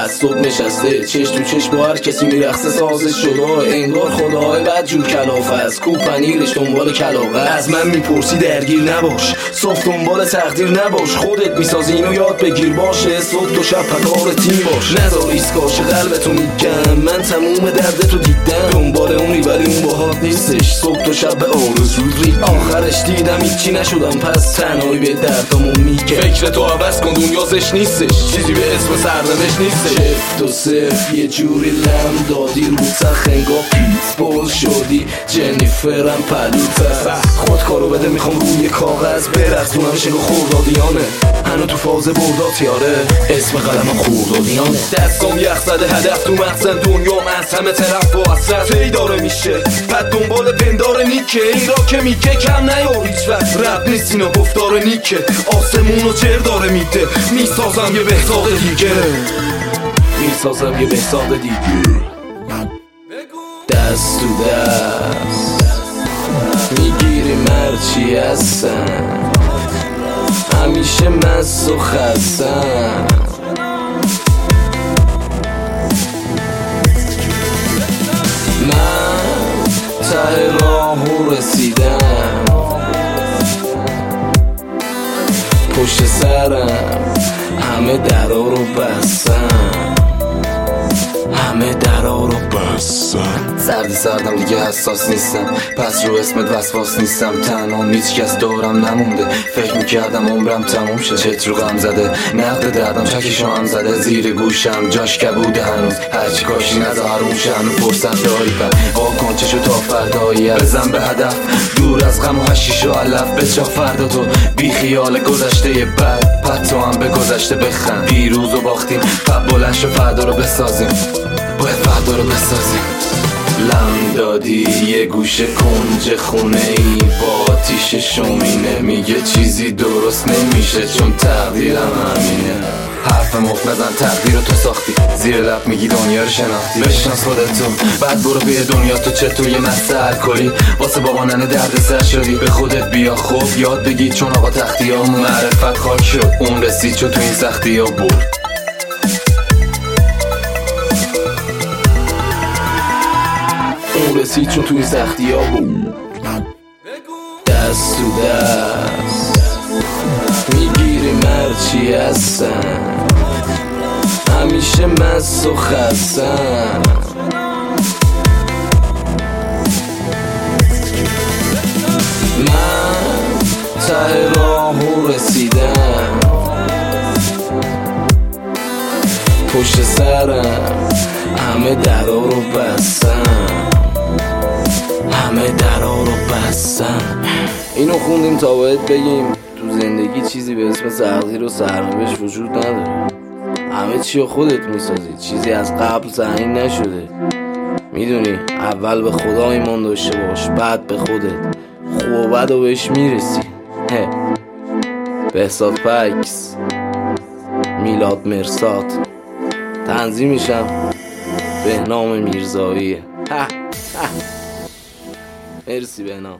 از صبح نشسته. چش تو چش با هر کسی میرخصه سازش شده انگار خدای بد جور کلافه از کو پنیرش دنبال کلاقه از من می‌پرسی درگیر نباش. صبح دنبال تقدیر نباش. خودت می‌سازی اینو یاد بگیر. باشه صبح تو شب پکار تیم باش. نذار ایسکاش قلبتو میگم من تموم تو دیدم. نیستش صبح تو شب به آرزود ری آخرش دیدم هیچی نشدم. پس تنهایی به دردمون میگه. فکر تو عوض کن دنیا زش نیستش. چیزی به اسم سرنوشت نیستش. شفت و صرف یه جوری لم دادی رو تخ انگاه پیت بول شدی. جنیفرم پلوتر خود کارو بده می‌خوام روی کاغذ برقصونم شنگو خوردادیانه. هنو تو فاز بردات یاره اسم قلمم خوردادیانه. دستام یخ زده هدف تو مقصد. دنیا از همه طرف با میشه. بعد دنبال پندار نیکه. این را که میگه کم نیار هیچ وقت. رب نیست اینا گفتار نیکه. آسمون و چر داره میده. می‌سازم یه بهتاب دیگه. می‌سازم یه بهتاب دیگه. دست تو دست. می‌گیری مرچی هستم؟ همیشه مست و خستم ته راهو رسیدم. پشت سرم همه درا رو بستم همه درا رو بستم سردی سردم دیگه حساس نیستم. پس رو اسمت وسواس نیستم. تنها هیچ کس دورم نمونده. فکر می‌کردم عمرم تموم شد چت رو غم زده. نقد دردم چکیشو هم زده. زیر گوشم جاش کبوده هنوز. هرچی کاشی هرومشه هنو فرصت داری پر کنچشو تا فردایی بزن به هدف. دور از غم و هشیش و علف. بچا فردا تو بی خیال گذشته بد پد تو هم به گذشته بخند. پیروز و باختیم. پد بلند شو فردا رو بسازیم. باید فردا رو بسازیم. لم دادی یه گوشه کنج خونه ای. با آتیش شومینه. میگه چیزی درست نمیشه چون تقدیرم همینه. حرف مفت نزن تقدیر رو تو ساختی. زیر لب میگی دنیا رو شناختی. بشناس خودتو بعد برو به دنیا تو چه یه مسته الکلی؟ واسه بابا ننه درد سر شدی. به خودت بیا خوب یاد بگی چون آقا تختی ها معرفت خاک شد. اون رسید چون تو این سختی ها برد. اون رسید چون توی سختی ها بود دست تو دست. می‌گیری مرچی هستم همیشه مست و خستم. من ته راهو رسیدم. پشت سرم همه درا رو بستم. همه درا رو بستم. اینو خوندیم تا باید بگیم تو زندگی چیزی به اسم تقدیر و سرنوشت وجود نداره. همه چی خودت می‌سازی. چیزی از قبل زنین نشده. می‌دونی اول به خدا ایمان داشته باش بعد به خودت. خوب و بد و بهش می‌رسی. بهزاد پکس میلاد مرسات تنظیمشم به نام میرزاییه. مرسی بهنام.